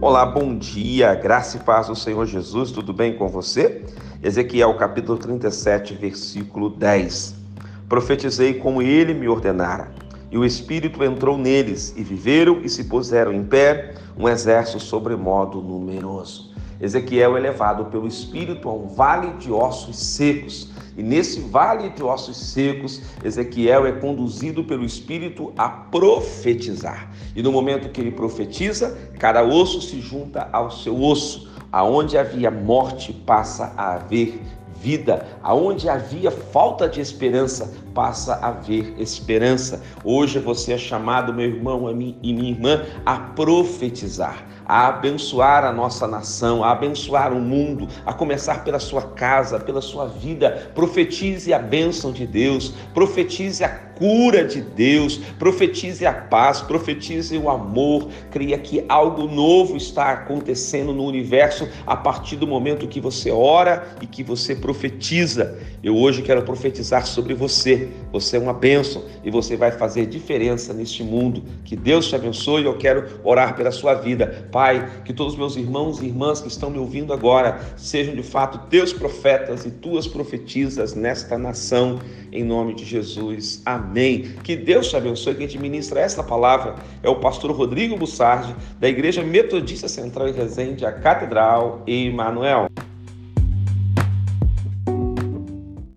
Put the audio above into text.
Olá, bom dia, graça e paz do Senhor Jesus, tudo bem com você? Ezequiel capítulo 37, versículo 10. Profetizei como ele me ordenara, e o Espírito entrou neles, e viveram e se puseram em pé, um exército sobremodo numeroso. Ezequiel é levado pelo Espírito a um vale de ossos secos. E nesse vale de ossos secos, Ezequiel é conduzido pelo Espírito a profetizar. E no momento que ele profetiza, cada osso se junta ao seu osso. Aonde havia morte, passa a haver vida. Aonde havia falta de esperança, passa a haver esperança. Hoje você é chamado, meu irmão e minha irmã, a profetizar, a abençoar a nossa nação, a abençoar o mundo, a começar pela sua casa, pela sua vida. Profetize a bênção de Deus, profetize a cura de Deus, profetize a paz, profetize o amor, creia que algo novo está acontecendo no universo a partir do momento que você ora e que você profetiza. Eu hoje quero profetizar sobre você. Você é uma bênção e você vai fazer diferença neste mundo. Que Deus te abençoe. Eu quero orar pela sua vida. Pai, que todos meus irmãos e irmãs que estão me ouvindo agora sejam de fato teus profetas e tuas profetisas nesta nação, em nome de Jesus. Amém. Amém. Que Deus te abençoe. Quem te ministra esta palavra é o pastor Rodrigo Bussardi, da Igreja Metodista Central em Resende, a Catedral Emanuel.